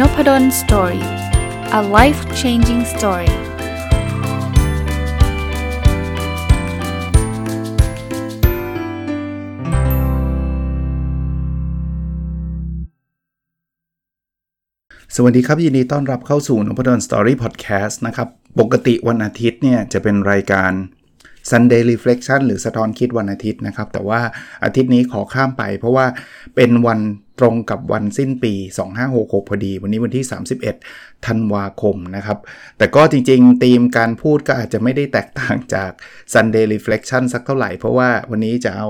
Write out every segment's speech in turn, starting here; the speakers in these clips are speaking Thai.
Nopadol Story a life changing story สวัสดีครับ ยินดีต้อนรับเข้าสู่นพดล Story พอดแคสต์นะครับ ปกติวันอาทิตย์เนี่ยจะเป็นรายการ Sunday Reflection หรือสะท้อนคิดวันอาทิตย์นะครับ แต่ว่าอาทิตย์นี้ขอข้ามไป เพราะว่าเป็นวันตรงกับวันสิ้นปี 2566 พอดี วันนี้วันที่ 31 ธันวาคมนะครับ แต่ก็จริงๆธีมการพูดก็อาจจะไม่ได้แตกต่างจาก Sunday Reflection สักเท่าไหร่ เพราะว่าวันนี้จะเอา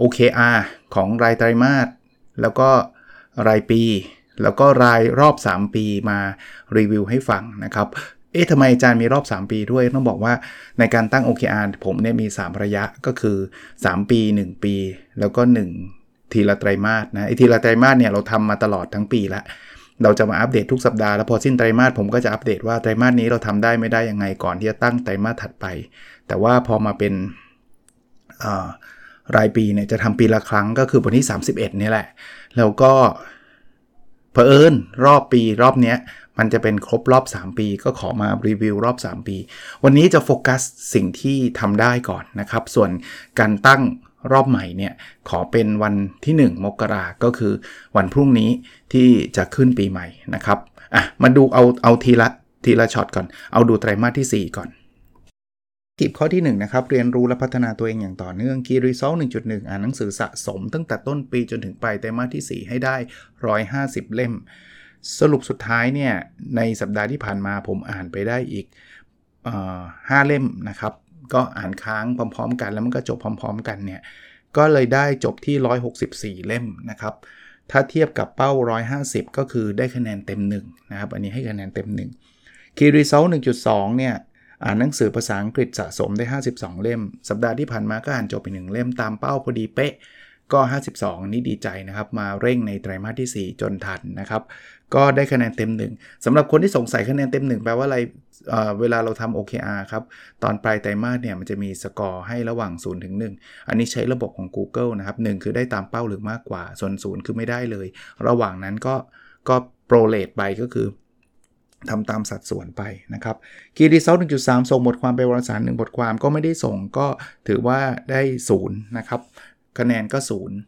OKR ของรายไตรมาสแล้วก็รายปี แล้วก็รายรอบ 3 ปีมารีวิวให้ฟังนะครับ เอ๊ะทำไมอาจารย์มีรอบ 3 ปีด้วย ต้องบอกว่าในการตั้ง OKR ผมเนี่ยมี 3 ระยะก็คือ 3 ปี 1 ปี แล้วก็ 1 ทีละไตรมาสนะไอ้ทีละไตรมาสเนี่ยเราทำมาตลอดทั้งปีละเราจะมาอัปเดตทุกสัปดาห์แล้วพอสิ้นไตรมาสผมก็จะอัปเดตว่าไตรมาสนี้เราทำได้ไม่ได้ยังไงก่อนที่จะตั้งไตรมาสถัดไป แต่ว่าพอมาเป็นรายปีเนี่ยจะทำปีละครั้งก็คือวันที่ 31 นี่แหละ แล้วก็เผอิญรอบปีรอบเนี้ย มันจะเป็นครบรอบ 3 ปี ก็ขอมารีวิวรอบ 3 ปี วันนี้จะโฟกัสสิ่งที่ทำได้ก่อนนะครับ ส่วนการตั้งรอบใหม่เนี่ย ขอเป็นวันที่ 1 มกราก็คือวันพรุ่งนี้ที่จะขึ้นปีใหม่นะครับอะมาดูเอาเอาทีละทีละช็อตก่อน เอาดูไตรมาสที่ 4 ก่อนทิปข้อที่1นะครับเรียนรู้และพัฒนาตัวเองอย่างต่อเนื่อง Key Result 1.1 อ่านหนังสือสะสม ตั้งแต่ต้นปีจนถึงปลายไตรมาสที่ 4 ให้ได้ 150 เล่ม สรุปสุดท้ายเนี่ยในสัปดาห์ที่ผ่านมาผมอ่านไปได้อีกห้าเล่มนะครับ ก็อ่านค้างพร้อมๆ กันแล้วมันก็จบพร้อม ๆ กันเนี่ยก็เลยได้จบที่ 164 เล่มนะครับ ถ้าเทียบกับเป้า 150 ก็คือได้คะแนนเต็ม1นะครับ อันนี้ให้คะแนนเต็ม1 Key Result 1.2 เนี่ย อ่านหนังสือภาษาอังกฤษสะสมได้ 52 เล่ม สัปดาห์ที่ผ่านมาก็อ่านจบไป 1 เล่มตามเป้าพอดีเป๊ะ ก็ 52 นี่ดีใจนะครับ มาเร่งในไตรมาสที่ 4 จนทันนะครับ ก็ได้คะแนนเต็ม1สำหรับคนที่สงสัยคะแนนเต็ม1แปลว่าอะไรเวลาเราทำ OKR ครับ ตอนปลายไตรมาสเนี่ยมันจะมีสกอร์ให้ระหว่าง 0 ถึง 1 อันนี้ใช้ระบบของ Google นะครับ 1 คือได้ตามเป้าหรือมากกว่า ส่วน 0 คือไม่ได้เลย ระหว่างนั้นก็ก็ prorate ไปก็คือทำตามสัดส่วนไปนะครับ Key Result 1.3ส่งบทความไปวารสาร1บทความก็ไม่ได้ส่งก็ถือว่าได้0นะครับ คะแนนก็ศูนย์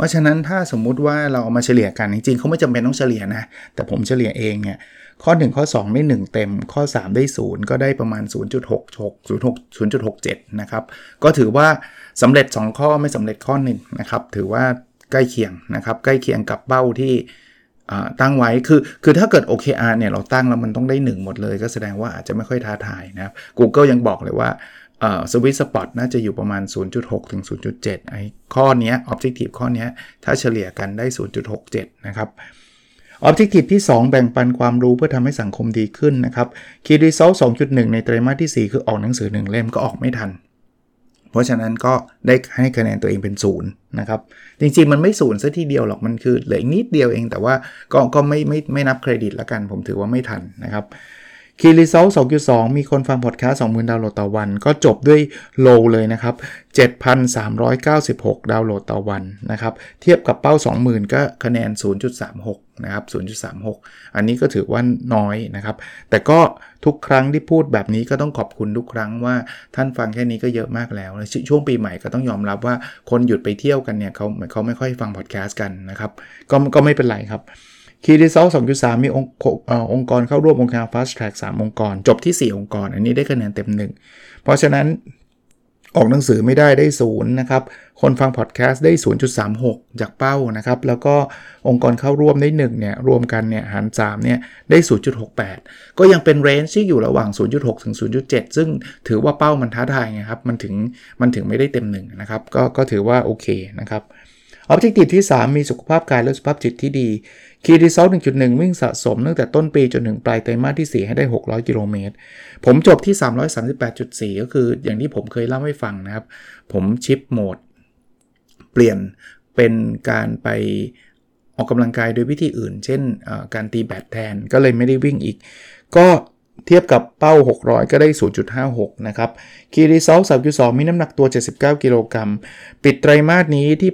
เพราะฉะนั้นถ้าสมมุติว่าเราเอามาเฉลี่ยกันจริงๆเขาไม่จำเป็นต้องเฉลี่ยนะ แต่ผมเฉลี่ยเองเนี่ยข้อ 1 ข้อ 2 ได้ 1 เต็ม ข้อ 3 ได้ 0 ก็ได้ประมาณ 0.66 0.67นะครับ ก็ถือว่าสำเร็จ 2 ข้อไม่สำเร็จข้อ1นะครับถือว่าใกล้เคียงนะครับใกล้เคียงกับเป้าที่ตั้งไว้คือคือถ้าเกิด OKR เนี่ยเราตั้งแล้วมันต้องได้ 1 หมดเลย ก็แสดงว่าอาจจะไม่ค่อยท้าทายนะครับ Google ยังบอกเลยว่า สวิตสปอตน่าจะอยู่ประมาณ 0.6 ถึง 0.7 ไอ้ข้อนี้ Objective ข้อนี้ถ้าเฉลี่ยกันได้ 0.67 นะครับ Objective ที่ 2 แบ่งปันความรู้เพื่อทำให้สังคมดีขึ้นนะครับ Key Result 2.1 ในไตรมาสที่ 4 คือออกหนังสือ 1 เล่มก็ออกไม่ทัน เพราะฉะนั้นก็ได้ให้คะแนนตัวเองเป็นศูนย์นะครับ จริงๆ มันไม่ศูนย์ซะทีเดียวหรอกมันคือเหลือนิดเดียวเอง แต่ว่าก็ก็ไม่ไม่ไม่นับเครดิตละกัน ผมถือว่าไม่ทันนะครับ คีรีเซล2.2 มีคนฟังพอดแคสต์20,000 ดาวน์โหลดต่อวัน ก็จบด้วยโลเลยนะครับ 7,396 ดาวน์โหลดต่อวันนะครับ เทียบกับเป้า 20,000 ก็คะแนน 0.36 นะครับ 0.36 อันนี้ก็ถือว่าน้อยนะครับ แต่ก็ทุกครั้งที่พูดแบบนี้ก็ต้องขอบคุณทุกครั้งว่าท่านฟังแค่นี้ก็เยอะมากแล้วช่วงปีใหม่ก็ต้องยอมรับว่าคนหยุดไปเที่ยวกันเนี่ยเขาเขาไม่ค่อยฟังพอดแคสต์กันนะครับก็ก็ไม่เป็นไรครับ คีรีเซล2.3มีองค์องค์กรเข้าร่วมองค์การ Fast Track 3 องค์กร จบที่ 4 องค์กร อันนี้ได้คะแนนเต็ม1เพราะฉะนั้นออกหนังสือไม่ได้ได้ศูนย์นะครับ คนฟังพอดแคสต์ได้ 0.36 จากเป้านะครับ แล้วก็องค์กรเข้าร่วมได้1เนี่ยรวมกันเนี่ยหาร3เนี่ยได้ 0.68 ก็ยังเป็นเรนจ์ที่อยู่ระหว่าง 0.6 ถึง 0.7 ซึ่งถือว่าเป้ามันท้าทายไงครับ มันถึงมันถึงไม่ได้เต็ม1นะครับก็ก็ถือว่าโอเคนะครับออบเจกตีที่ 3 มีสุขภาพกายและสุขภาพจิตที่ดี คีรีเซล1.1 วิ่งสะสมตั้งแต่ต้นปีจนถึงปลายไตรมาสที่ 4 ให้ได้ 600 กิโลเมตร ผมจบที่ 338.4 ก็คืออย่างที่ผมเคยเล่าให้ฟังนะครับ ผมชิปโหมด เปลี่ยนเป็นการไปออกกำลังกายโดยวิธีอื่น เช่นการตีแบดแทนก็เลยไม่ได้วิ่งอีก ก็ เทียบกับเป้า 600 ก็ได้ 0.56 นะครับคีรีซอล3.2 มีน้ำหนักตัว 79 กิโลกรัม ปิดไตรมาสนี้ที่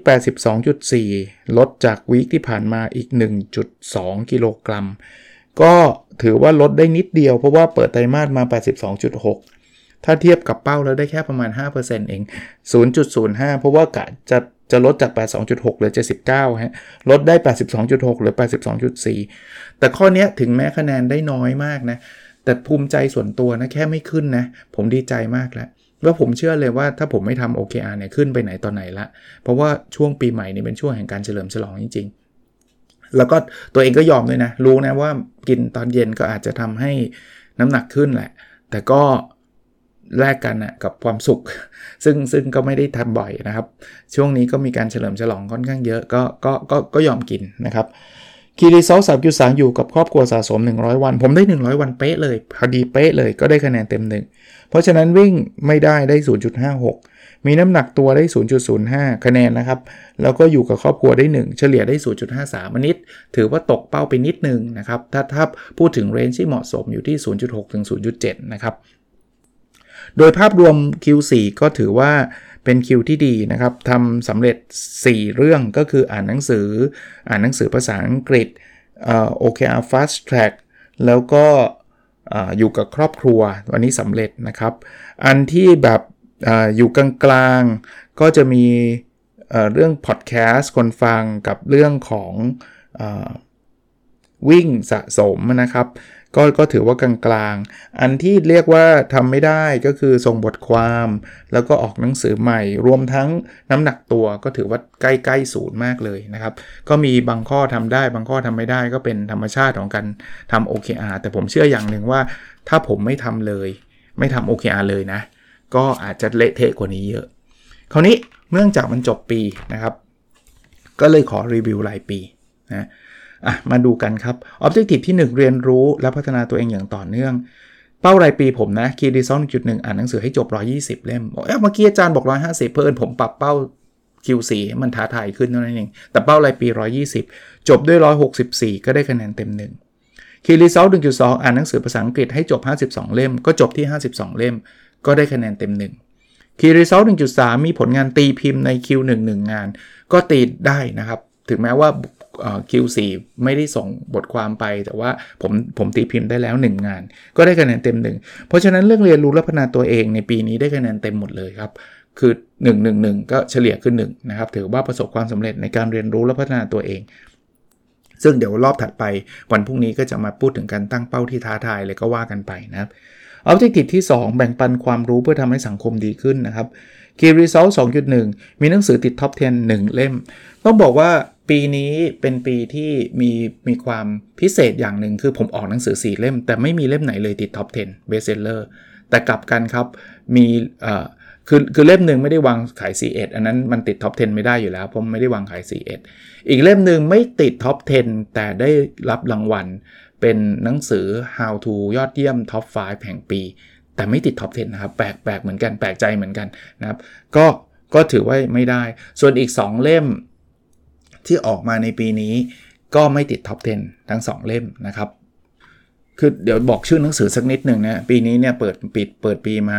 82.4 ลดจากวีคที่ผ่านมาอีก 1.2 กิโลกรัม ก็ถือว่าลดได้นิดเดียวเพราะว่าเปิดไตรมาสมา 82.6 ถ้าเทียบกับเป้าแล้วได้แค่ประมาณ 5%เอง 0.05 เพราะว่ากะจะจะลดจาก 82.6 เหลือ 79 ฮะ ลดได้ 82.6เหลือ 82.4 แต่ข้อนี้ถึงแม้คะแนนได้น้อยมากนะ แต่ภูมิใจส่วนตัวนะแค่ไม่ขึ้นนะ ผมดีใจมากแล้วว่าผมเชื่อเลยว่าถ้าผมไม่ทำ OKR เนี่ยขึ้นไปไหนตอนไหนละ เพราะว่าช่วงปีใหม่นี่เป็นช่วงแห่งการเฉลิมฉลองจริง ๆ แล้วก็ตัวเองก็ยอมด้วยนะ รู้นะว่ากินตอนเย็นก็อาจจะทำให้น้ำหนักขึ้นแหละ แต่ก็แลกกันนะกับความสุข ซึ่งซึ่งก็ไม่ได้ทำบ่อยนะครับ ช่วงนี้ก็มีการเฉลิมฉลองค่อนข้างเยอะก็ก็ก็ก็ยอมกินนะครับ คีรีซอลสามจุดสามอยู่กับครอบครัวสะสม 100 วัน ผมได้ 100 วันเป๊ะเลย พอดีเป๊ะเลยก็ได้คะแนนเต็มหนึ่ง เพราะฉะนั้นวิ่งไม่ได้ได้ 0.56 มีน้ำหนักตัวได้ 0.05 คะแนนนะครับ แล้วก็อยู่กับครอบครัวได้ 1 เฉลี่ยได้ 0.53มนิด ถือว่าตกเป้าไปนิดนึงนะครับ ถ้าถ้าพูดถึงเรนจ์ที่เหมาะสมอยู่ที่ 0.6 ถึง 0.7 นะครับ โดยภาพรวม Q4 ก็ถือว่า เป็นคิวที่ดีนะครับทำสำเร็จ 4 เรื่องก็คืออ่านหนังสือ อ่านหนังสือภาษาอังกฤษเอ่อ OKR Fast Track แล้วก็อยู่กับครอบครัววันนี้สำเร็จนะครับ อันที่แบบออยู่กลางๆ ก็จะมีเรื่องพอดแคสต์คนฟังกับเรื่องของอ วิ่งสะสมนะครับก็ก็ถือว่ากลางๆ อันที่เรียกว่าทำไม่ได้ก็คือส่งบทความ แล้วก็ออกหนังสือใหม่ รวมทั้งน้ำหนักตัวก็ถือว่าใกล้ๆศูนย์มากเลยนะครับ ก็มีบางข้อทำได้บางข้อทำไม่ได้ก็เป็นธรรมชาติของการทำ OKR แต่ผมเชื่ออย่างหนึ่งว่า ถ้าผมไม่ทำเลย ไม่ทำ OKR เลยนะ ก็อาจจะเละเทะกว่านี้เยอะ คราวนี้เนื่องจากมันจบปีนะครับ ก็เลยขอรีวิวรายปีนะ อะมาดูกันครับ Objective ที่ 1 เรียนรู้และพัฒนาตัวเองอย่างต่อเนื่อง เป้ารายปีผมนะ Key Result 1.1อ่านหนังสือให้จบ 120 เล่มเออเมื่อกี้อาจารย์บอก 150 เพิ่นผมปรับเป้า Q4 มันท้าทายขึ้นเท่านั้นเอง แต่เป้ารายปี 120 จบด้วย 164 ก็ได้คะแนนเต็ม1 Key Result 1.2 อ่านหนังสือภาษาอังกฤษให้จบ 52 เล่ม ก็จบที่ 52 เล่ม ก็ได้คะแนนเต็ม1 Key Result 1.3 มีผลงานตีพิมพ์ใน Q1 1งาน ก็ตีได้นะครับ ถึงแม้ว่า Q4 ไม่ได้ส่งบทความไป แต่ว่าผมผมตีพิมพ์ได้แล้ว 1 งาน ก็ได้คะแนนเต็มหนึ่งเพราะฉะนั้นเรื่องเรียนรู้และพัฒนาตัวเองในปีนี้ได้คะแนนเต็มหมดเลยครับ คือ 1 1 1 ก็เฉลี่ยขึ้น1นะครับถือว่าประสบความสำเร็จในการเรียนรู้และพัฒนาตัวเอง ซึ่งเดี๋ยวรอบถัดไปวันพรุ่งนี้ก็จะมาพูดถึงการตั้งเป้าที่ท้าทายเลยก็ว่ากันไปนะครับออบเจกตีที่ 2 แบ่งปันความรู้เพื่อทำให้สังคมดีขึ้นนะครับ Key Result 2.1 มีหนังสือติดท็อป 10 1 เล่ม ต้องบอกว่าปีนี้เป็นปีที่มีมีความพิเศษอย่างหนึ่งคือผมออกหนังสือ 4 เล่ม แต่ไม่มีเล่มไหนเลยติดท็อป 10 Best Seller แต่กลับกันครับมีเอ่อคือคือเล่มหนึ่งไม่ได้วางขาย 41 อันนั้นมันติด top 10 ไม่ได้อยู่แล้วเพราะไม่ได้วางขาย 41 อีกเล่มหนึ่งไม่ติด top 10 แต่ได้รับรางวัล เป็นหนังสือ How to ยอดเยี่ยม top 5 แห่งปี แต่ไม่ติด top 10 นะครับ แปลกแปลกเหมือนกัน แปลกใจเหมือนกันนะครับ ก็ก็ถือว่าไม่ได้ ส่วนอีก 2 เล่มที่ออกมาในปีนี้ ก็ไม่ติด top 10 ทั้ง 2 เล่มนะครับ คือเดี๋ยวบอกชื่อหนังสือสักนิดหนึ่งนะ ปีนี้เนี่ยเปิดปิดเปิดปีมา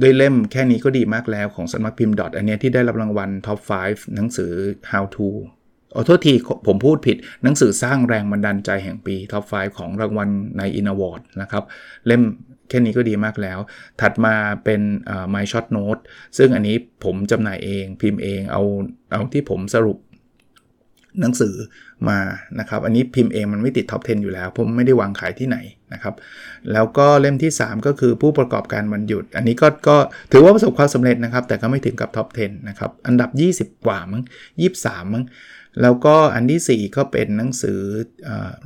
ด้วยเล่มแค่นี้ก็ดีมากแล้วของสำนักพิมพ์ DOT อันนี้ที่ได้รับรางวัล top 5 หนังสือ how to ขอโทษทีผมพูดผิดหนังสือสร้างแรงบันดาลใจแห่งปี top 5 ของรางวัลใน In Award นะครับ เล่ม แค่นี้ก็ดีมากแล้ว ถัดมาเป็น My Short Note ซึ่งอันนี้ผมจำหน่ายเองพิมพ์เองเอาเอาที่ผมสรุปหนังสือมานะครับ อันนี้พิมพ์เองมันไม่ติดท็อป 10 อยู่แล้ว ผมไม่ได้วางขายที่ไหนนะครับ แล้วก็เล่มที่ 3 ก็คือผู้ประกอบการวันหยุด อันนี้ก็ก็ถือว่าประสบความสำเร็จนะครับ แต่ก็ไม่ถึงกับท็อป 10 นะครับ อันดับ 20 กว่ามั้ง 23 มั้ง แล้วก็อันที่ 4 ก็เป็นหนังสือ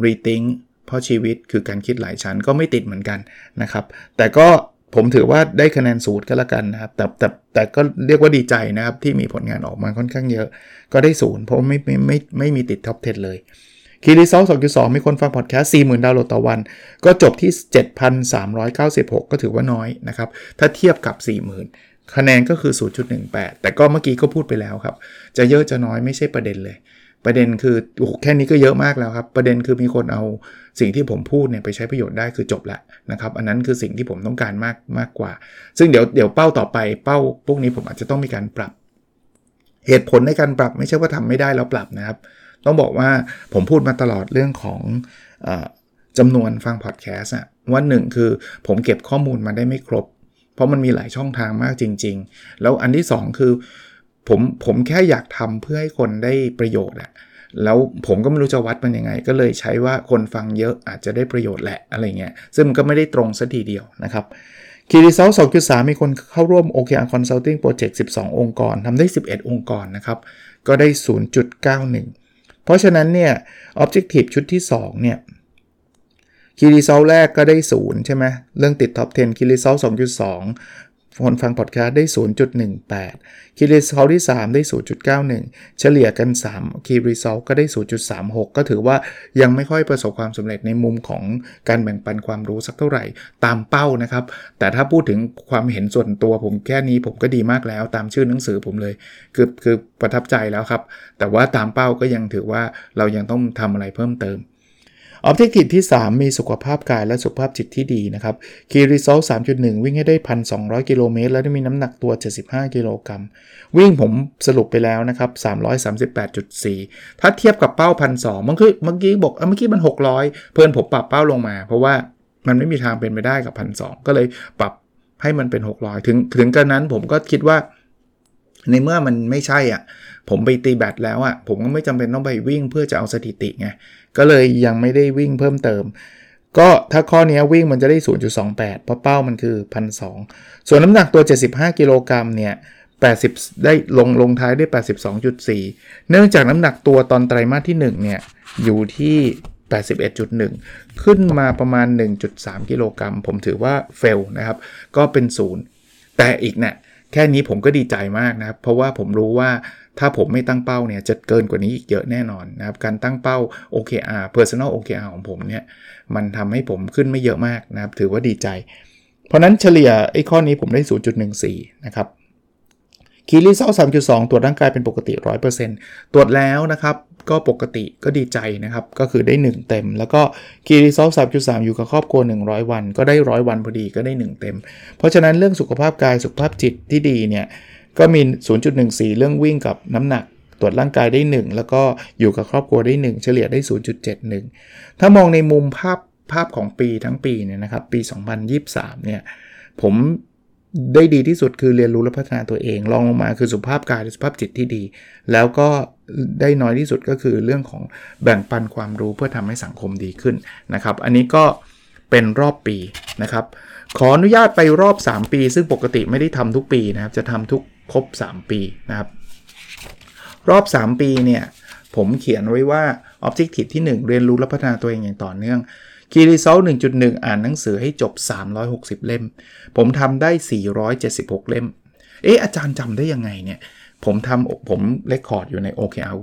Rethink เพราะชีวิตคือการคิดหลายชั้นก็ไม่ติดเหมือนกันนะครับ แต่ก็ผมถือว่าได้คะแนนสูตรก็แล้วกันนะครับ แต่แต่แต่ก็เรียกว่าดีใจนะครับ ที่มีผลงานออกมาค่อนข้างเยอะ ก็ได้ศูนย์เพราะไม่ไม่ไม่ไม่มีติดท็อป 10 เลยคีรีซอล2.2มีคนฟังพอดแคสต์40,000ดาวน์โหลดต่อวัน ก็จบที่ 7,396 ก็ถือว่าน้อยนะครับ ถ้าเทียบกับ 40,000 คะแนนก็คือ 0.18 แต่ก็เมื่อกี้ก็พูดไปแล้วครับ จะเยอะจะน้อยไม่ใช่ประเด็นเลย ประเด็นคือโอ้แค่นี้ก็เยอะมากแล้วครับ ประเด็นคือมีคนเอาสิ่งที่ผมพูดเนี่ยไปใช้ประโยชน์ได้คือจบละนะครับ อันนั้นคือสิ่งที่ผมต้องการมากมากกว่า ซึ่งเดี๋ยวเดี๋ยวเป้าต่อไปเป้าพวกนี้ผมอาจจะต้องมีการปรับ เหตุผลในการปรับไม่ใช่ว่าทำไม่ได้แล้วปรับนะครับ ต้องบอกว่าผมพูดมาตลอดเรื่องของอจำนวนฟังพอดแคสต์ว่าหนึ่งคือผมเก็บข้อมูลมาได้ไม่ครบ เพราะมันมีหลายช่องทางมากจริง ๆ แล้วอันที่ 2 คือ ผมผมแค่อยากทำเพื่อให้คนได้ประโยชน์อะแล้วผมก็ไม่รู้จะวัดมันยังไง ก็เลยใช้ว่าคนฟังเยอะอาจจะได้ประโยชน์แหละอะไรเงี้ยซึ่งมันก็ไม่ได้ตรงสัทีเดียวนะครับคีรีเซล2.3มีคนเข้าร่วม OKR Consulting Project 12 องค์กรทำได้ 11 องค์กรนะครับ ก็ได้ 0.91 เพราะฉะนั้นเนี่ย Objective ชุดที่ 2 เนี่ย Key Result แรกก็ได้ 0 ใช่ไหมเรื่องติด top 10 Key Result 2.2 คนฟังพอดแคสต์ได้ 0.18 Key Result ที่ 3 ได้ 0.91 เฉลี่ยกัน 3 Key Result ก็ได้ 0.36 ก็ถือว่ายังไม่ค่อยประสบความสำเร็จในมุมของการแบ่งปันความรู้สักเท่าไหร่ตามเป้านะครับ แต่ถ้าพูดถึงความเห็นส่วนตัวผมแค่นี้ผมก็ดีมากแล้วตามชื่อหนังสือผมเลย คือคือประทับใจแล้วครับ แต่ว่าตามเป้าก็ยังถือว่าเรายังต้องทำอะไรเพิ่มเติม ออบเจกตีที่ 3 มีสุขภาพกายและสุขภาพจิตที่ดีนะครับคีรีโซล3.1 วิ่งให้ได้ 1,200 กิโลเมตร แล้วได้มีน้ำหนักตัว 75 กิโลกรัม วิ่งผมสรุปไปแล้วนะครับ 338.4 ถ้าเทียบกับเป้า 1,200เมื่อกี้เมื่อกี้บอกเมื่อกี้มัน 600 เพื่อนผมปรับเป้าลงมา เพราะว่ามันไม่มีทางเป็นไปได้กับ 1,200 ก็เลยปรับให้มันเป็น 600 ถึงถึงกันนั้นผมก็คิดว่า ในเมื่อมันไม่ใช่อะผมไปตีแบตแล้วอะผมก็ไม่จำเป็นต้องไปวิ่งเพื่อจะเอาสถิติไงก็เลยยังไม่ได้วิ่งเพิ่มเติม ก็ถ้าข้อนี้วิ่งมันจะได้ 0.28 เพราะเป้ามันคือ 1,200 ส่วนน้ำหนักตัว 75 กิโลกรัมเนี่ย80 ได้ลงลงท้ายได้82.4 เนื่องจากน้ำหนักตัวตอนไตรมาสที่1เนี่ยอยู่ที่ 81.1 ขึ้นมาประมาณ 1.3 กิโลกรัม ผมถือว่าเฟลนะครับ ก็เป็น0แต่อีกเนะี่ย แค่นี้ผมก็ดีใจมากนะครับ เพราะว่าผมรู้ว่าถ้าผมไม่ตั้งเป้าเนี่ยจะเกินกว่านี้อีกเยอะแน่นอนนะครับ การตั้งเป้า OKR Personal OKR ของผมเนี่ย มันทำให้ผมขึ้นไม่เยอะมากนะครับ ถือว่าดีใจ เพราะนั้นเฉลี่ยไอ้ข้อนี้ผมได้ 0.14 นะครับคีรีเซล3.2 ตรวจร่างกายเป็นปกติ 100%ตรวจแล้วนะครับ ก็ปกติก็ดีใจนะครับ ก็คือได้ 1 เต็ม แล้วก็คีรีเซล3.3อยู่กับครอบครัว 100 วัน ก็ได้100วันพอดีก็ได้ 1 เต็ม เพราะฉะนั้นเรื่องสุขภาพกายสุขภาพจิตที่ดีเนี่ยก็มี 0.14 เรื่องวิ่งกับน้ำหนักตรวจร่างกายได้ 1 แล้วก็อยู่กับครอบครัวได้ 1 เฉลี่ยได้ 0.71 ถ้ามองในมุมภาพภาพของปีทั้งปีเนี่ยนะครับปี 2023 เนี่ยผมได้ดีที่สุดคือเรียนรู้และพัฒนาตัวเองลองลงมาคือสุขภาพกายสุขภาพจิตที่ดี แล้วก็ ได้น้อยที่สุดก็คือเรื่องของแบ่งปันความรู้เพื่อทำให้สังคมดีขึ้นนะครับ อันนี้ก็เป็นรอบปีนะครับ ขออนุญาตไปรอบ 3 ปี ซึ่งปกติไม่ได้ทำทุกปีนะครับ จะทำทุกครบ 3 ปีนะครับ รอบ 3 ปีเนี่ยผมเขียนไว้ว่า Objective ที่ 1 เรียนรู้และพัฒนาตัวเองอย่างต่อเนื่อง Key Result 1.1 อ่านหนังสือให้จบ 360 เล่ม ผมทำได้ 476 เล่ม เอ๊ะอาจารย์จำได้ยังไงเนี่ย ผมทำผมเลคคอร์ดอยู่ใน OKR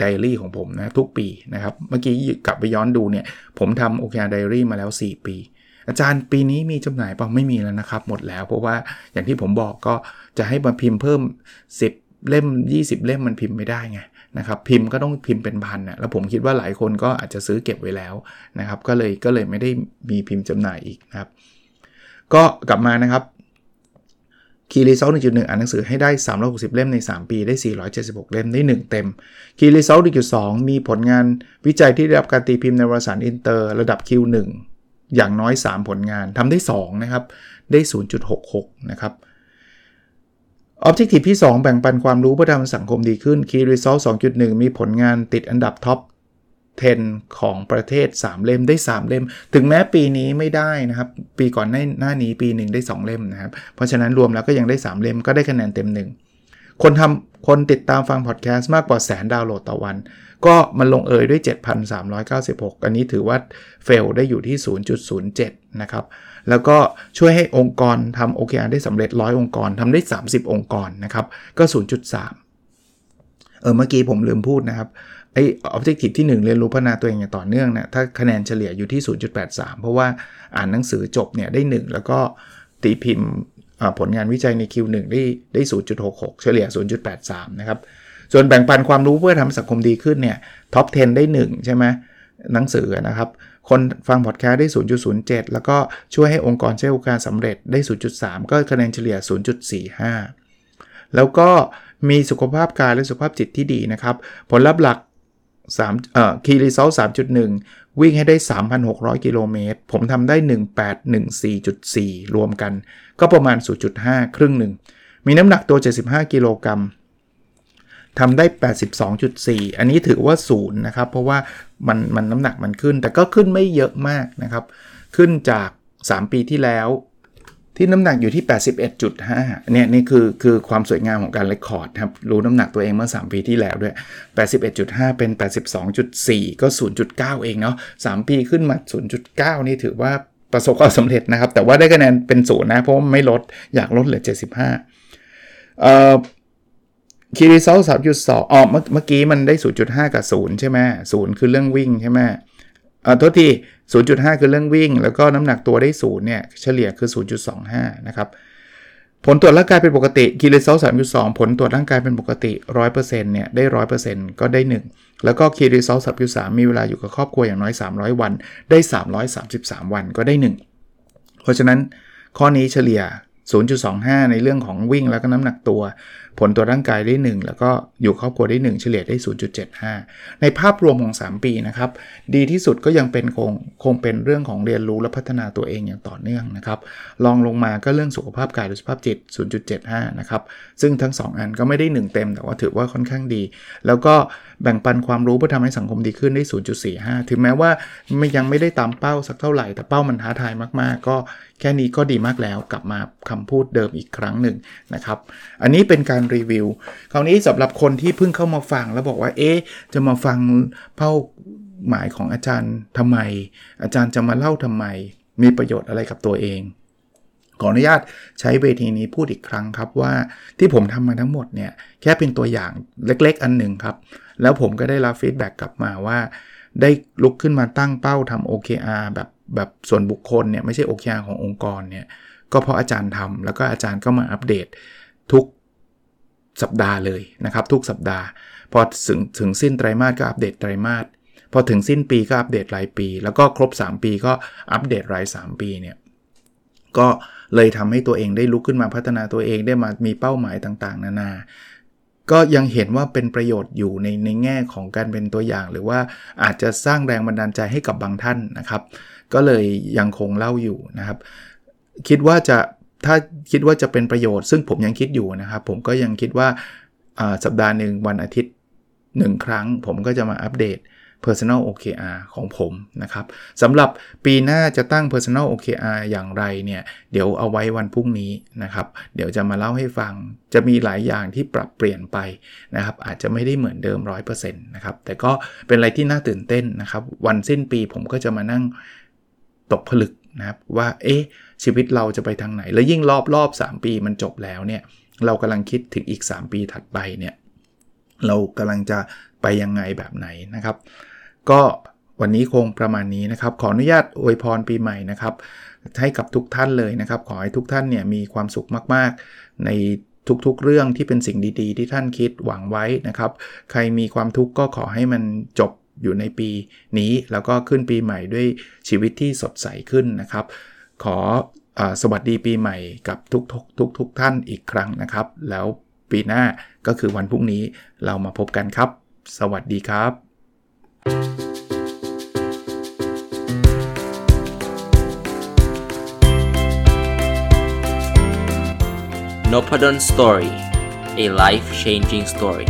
Diary ของผมนะทุกปีนะครับ เมื่อกี้กลับไปย้อนดูเนี่ย ผมทำ OKR Diary มาแล้ว 4 ปี อาจารย์ปีนี้มีจำหน่ายเปล่าไม่มีแล้วนะครับ หมดแล้ว เพราะว่าอย่างที่ผมบอกก็จะให้มาพิมพ์เพิ่ม 10 เล่ม 20 เล่มมันพิมพ์ไม่ได้ไงนะครับพิมพ์ก็ต้องพิมพ์เป็นพันนะแล้วผมคิดว่าหลายคนก็อาจจะซื้อเก็บไว้แล้วนะครับ ก็เลยก็เลยไม่ได้มีพิมพ์จำหน่ายอีกนะครับ ก็กลับมานะครับ Key Result 1.1อ่านหนังสือให้ได้ 360 เล่มใน 3 ปีได้ 476 เล่มได้ 1 เต็ม Key Result 1.2มีผลงานวิจัยที่ได้รับการตีพิมพ์ในวารสารอินเตอร์ระดับ Q1 อย่างน้อย 3 ผลงานทำได้ 2 นะครับ ได้ 0.66 นะครับ Objective ที่ 2 แบ่งปันความรู้เพื่อทำสังคมดีขึ้น Key Result 2.1 มีผลงานติดอันดับท็อป 10 ของประเทศ 3 เล่มได้ 3 เล่ม ถึงแม้ปีนี้ไม่ได้นะครับ ปีก่อนหน้านี้ปีหนึ่งได้ 2 เล่มนะครับ เพราะฉะนั้นรวมแล้วก็ยังได้ 3 เล่มก็ได้คะแนนเต็ม1คนทำคนติดตามฟังพอดแคสต์มากกว่าแสนดาวน์โหลดต่อวัน ก็มันลงเอยด้วย 7,396 อันนี้ถือว่าเฟลได้อยู่ที่ 0.07 นะครับ แล้วก็ช่วยให้องค์กรทำ OKR ได้สำเร็จร้อยองค์กรทำได้ 30 องค์กรนะครับ ก็ 0.3 เออเมื่อกี้ผมลืมพูดนะครับ ไอ้ objective ที่ 1 เรียนรู้พัฒนาตัวเองอย่างต่อเนื่องนะถ้าคะแนนเฉลี่ยอยู่ที่ 0.83 เพราะว่าอ่านหนังสือจบเนี่ยได้ 1 แล้วก็ตีพิมพ์ผลงานวิจัยใน Q1 ได้ได้ 0.66 เฉลี่ย 0.83 นะครับ ส่วนแบ่งปันความรู้เพื่อทำสังคมดีขึ้นเนี่ยท็อป 10 ได้ 1 ใช่ไหมหนังสือนะครับ คนฟังพอดแคสต์ได้ 0.07 แล้วก็ช่วยให้องค์กรใช้โอกาสสำเร็จได้ 0.3 ก็คะแนนเฉลี่ย 0.45 แล้วก็มีสุขภาพกายและสุขภาพจิตที่ดีนะครับ ผลลัพธ์หลัก 3เอ่อคีรีเซล3.1วิ่งให้ได้ 3,600 กิโลเมตร ผมทำได้ 1814.4 รวมกัน ก็ประมาณ 0.5 ครึ่งหนึ่ง มีน้ำหนักตัว 75 กิโลกรัมทำได้ 82.4 อันนี้ถือว่าศูนย์นะครับ เพราะว่ามันมันน้ำหนักมันขึ้น แต่ก็ขึ้นไม่เยอะมากนะครับ ขึ้นจาก 3 ปีที่แล้ว ที่น้ำหนักอยู่ที่ 81.5 เนี่ยนี่คือคือความสวยงามของการเลคคอร์ดครับ รู้น้ำหนักตัวเองเมื่อ 3 ปีที่แล้วด้วย 81.5 เป็น 82.4 ก็ 0.9 เองเนาะ 3 ปีขึ้นมา 0.9 นี่ถือว่าประสบความสำเร็จนะครับ แต่ว่าได้คะแนนเป็นศูนย์นะ เพราะไม่ลด อยากลดเหลือ 75 เอ่อ Key Result สามจุดสองอ๋อเมื่อกี้มันได้ 0.5 กับ 0 ใช่ไหมศูนย์คือเรื่องวิ่งใช่ไหม อ่าโทษที 0.5 คือเรื่องวิ่ง แล้วก็น้ำหนักตัวได้0เนี่ยเฉลี่ยคือ 0.25 นะครับผลตรวจร่างกายเป็นปกติ Key Result สามจุดสองผลตรวจร่างกายเป็นปกติ100%เนี่ยได้100%ก็ได้1แล้วก็ Key Result สามจุดสามมีเวลาอยู่กับครอบครัวอย่างน้อย300วัน ได้333วันก็ได้1เพราะฉะนั้นข้อนี้เฉลี่ย 0.25 ในเรื่องของวิ่งแล้วก็น้ำหนักตัว ผลตัวร่างกายได้ 1 แล้วก็อยู่ครอบครัวได้ 1 เฉลี่ยได้ 0.75 ในภาพรวมของ 3 ปีนะครับ ดีที่สุดก็ยังเป็นคงคงเป็นเรื่องของเรียนรู้และพัฒนาตัวเองอย่างต่อเนื่องนะครับลองลงมาก็เรื่องสุขภาพกายและสุขภาพจิต 0.75 นะครับ ซึ่งทั้ง 2 อันก็ไม่ได้ 1 เต็ม แต่ว่าถือว่าค่อนข้างดี แล้วก็แบ่งปันความรู้เพื่อทำให้สังคมดีขึ้นได้ 0.45 ถึงแม้ว่าไม่ยังไม่ได้ตามเป้าสักเท่าไหร่แต่เป้ามันท้าทายมาก ๆ ก็แค่นี้ก็ดีมากแล้วกลับมาคำพูดเดิมอีกครั้งหนึ่งนะครับ อันนี้เป็นการรีวิว คราวนี้สำหรับคนที่เพิ่งเข้ามาฟังแล้วบอกว่า เอ๊ะ จะมาฟังเป้าหมายของอาจารย์ทำไม อาจารย์จะมาเล่าทำไม มีประโยชน์อะไรกับตัวเอง ขออนุญาตใช้เวทีนี้พูดอีกครั้งครับว่าที่ผมทำมาทั้งหมดเนี่ยแค่เป็นตัวอย่างเล็กๆ อันหนึ่งครับ แล้วผมก็ได้รับ feedback กลับมาว่าได้ลุกขึ้นมาตั้งเป้าทำ OKR แบบแบบส่วนบุคคลเนี่ยไม่ใช่ OKR ขององค์กรเนี่ย ก็เพราะอาจารย์ทำแล้วก็อาจารย์ก็มาอัปเดตทุกสัปดาห์เลยนะครับ ทุกสัปดาห์ พอถึงถึงสิ้นไตรมาสก็อัปเดตไตรมาสพอถึงสิ้นปีก็อัปเดตรายปี แล้วก็ครบ 3 ปีก็อัปเดตราย 3 ปีเนี่ยก็เลยทำให้ตัวเองได้ลุกขึ้นมาพัฒนาตัวเองได้มามีเป้าหมายต่างๆ นานา ก็ยังเห็นว่าเป็นประโยชน์อยู่ในในแง่ของการเป็นตัวอย่าง หรือว่าอาจจะสร้างแรงบันดาลใจให้กับบางท่านนะครับ ก็เลยยังคงเล่าอยู่นะครับ คิดว่าจะถ้าคิดว่าจะเป็นประโยชน์ ซึ่งผมยังคิดอยู่นะครับ ผมก็ยังคิดว่าสัปดาห์หนึ่งวันอาทิตย์ 1 ครั้ง ผมก็จะมาอัปเดต Personal OKR ของผมนะครับสำหรับปีหน้าจะตั้ง Personal OKR อย่างไรเนี่ย เดี๋ยวเอาไว้วันพรุ่งนี้นะครับ เดี๋ยวจะมาเล่าให้ฟังจะมีหลายอย่างที่ปรับเปลี่ยนไปนะครับ อาจจะไม่ได้เหมือนเดิม 100%นะครับ แต่ก็เป็นอะไรที่น่าตื่นเต้นนะครับ วันสิ้นปีผมก็จะมานั่งตกผลึก นะครับว่าเอ๊ะชีวิตเราจะไปทางไหน แล้วยิ่งรอบรอบ3ปีมันจบแล้วเนี่ยเรากำลังคิดถึงอีก 3 ปีถัดไปเนี่ยเรากำลังจะไปยังไงแบบไหนนะครับ ก็วันนี้คงประมาณนี้นะครับ ขออนุญาตอวยพรปีใหม่นะครับ ให้กับทุกท่านเลยนะครับ ขอให้ทุกท่านเนี่ยมีความสุขมาก ๆ ในทุกๆ เรื่องที่เป็นสิ่งดี ๆ ที่ท่านคิดหวังไว้นะครับ ใครมีความทุกข์ก็ขอให้มันจบ อยู่ในปีนี้ แล้วก็ขึ้นปีใหม่ด้วยชีวิตที่สดใสขึ้นนะครับ ขออสวัสดีปีใหม่กับทุกทุกทุกทกท่านอีกครั้งนะครับ แล้วปีหน้าก็คือวันพรุ่งนี้เรามาพบกันครับ สวัสดีครับ n o p a d o n Story a life changing story